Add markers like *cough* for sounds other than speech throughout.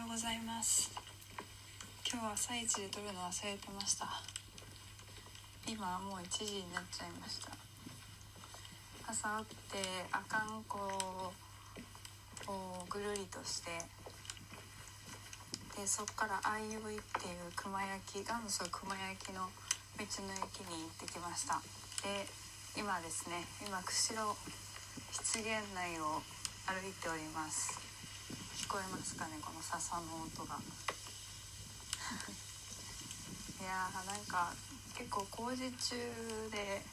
ようございます。今日は朝一で撮るの忘れてました。今はもう1時になっちゃいました。朝起きてあかんこをぐるりとしてでそっからあいういっていう熊焼き元祖熊焼きの道の駅に行ってきました。で今ですね今釧路湿原内を歩いております。こえますかねこの笹の音が。*laughs* いやーなんか結構工事中で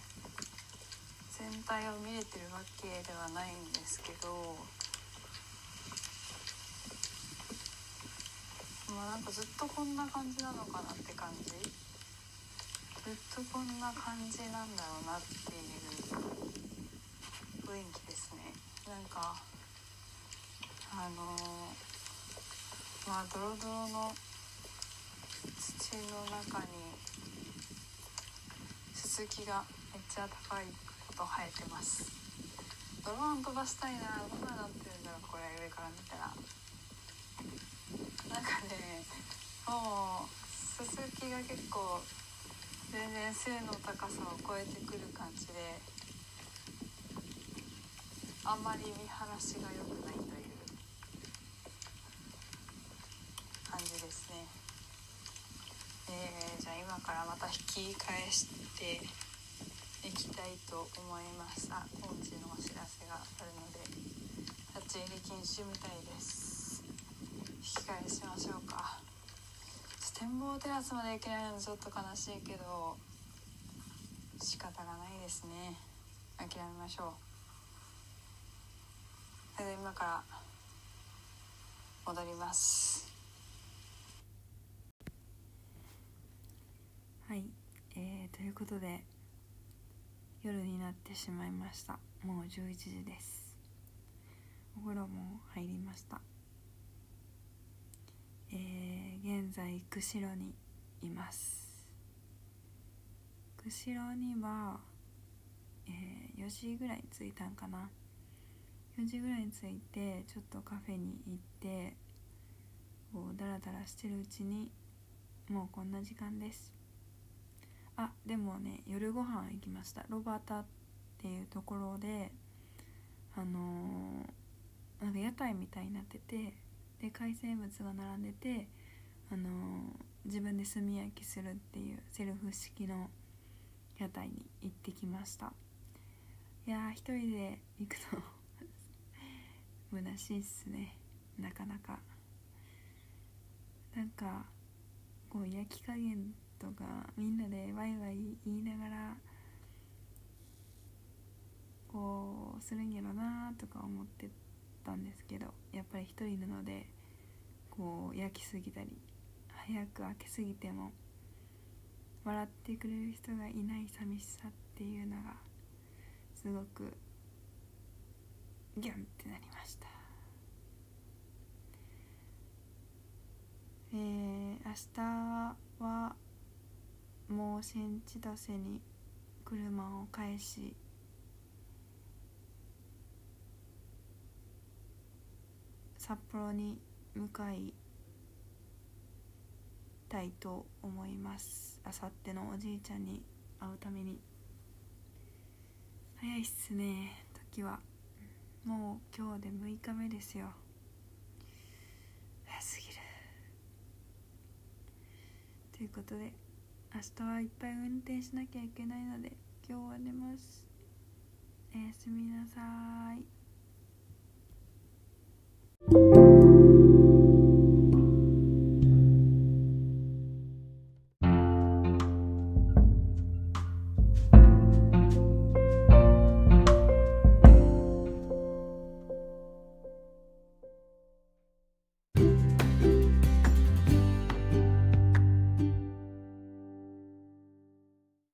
全体を見れてるわけではないんですけどまあなんかずっとこんな感じなのかなって感じ。ずっとこんな感じなんだろうなっていう雰囲気ですね。なんかあのー、まあドロドロの土の中にススキがめっちゃ高いこと生えてます。ドローン飛ばしたいなどんななってるんだろうこれ上から見たら。なんかねもうススキが結構全然背の高さを超えてくる感じであんまり見晴らしが良くないという感じですねえー、じゃあ今からまた引き返していきたいと思います。あコーチのお知らせがあるので立ち入り禁止みたいです。引き返しましょうか。展望テラスまで行けないのちょっと悲しいけど仕方がないですね。諦めましょう。それで今から戻りますはいえー、ということで夜になってしまいました。もう11時です。お風呂も入りました。えー、現在釧路にいます。釧路には、えー、4時ぐらい着いたんかな。4時ぐらいに着いてちょっとカフェに行ってこうダラダラしてるうちにもうこんな時間です。あでもね夜ご飯行きました。ロバタっていうところであのー、なんか屋台みたいになっててで海鮮物が並んでて、あのー、自分で炭焼きするっていうセルフ式の屋台に行ってきました。いやー一人で行くと *laughs* 虚しいっすね。なかなか。なんかこう焼き加減とかみんなでワイワイ言いながらこうするんやろなとか思ってたんですけどやっぱり一人なのでこう焼きすぎたり早く開けすぎても笑ってくれる人がいない寂しさっていうのがすごくギュンってなりました。えー、明日はもう新千歳に車を返し札幌に向かいたいと思います。あさってのおじいちゃんに会うために。早いっすね時は。もう今日で6日目ですよ。早すぎる。ということで明日はいっぱい運転しなきゃいけないので今日は寝ます。おやすみなさい。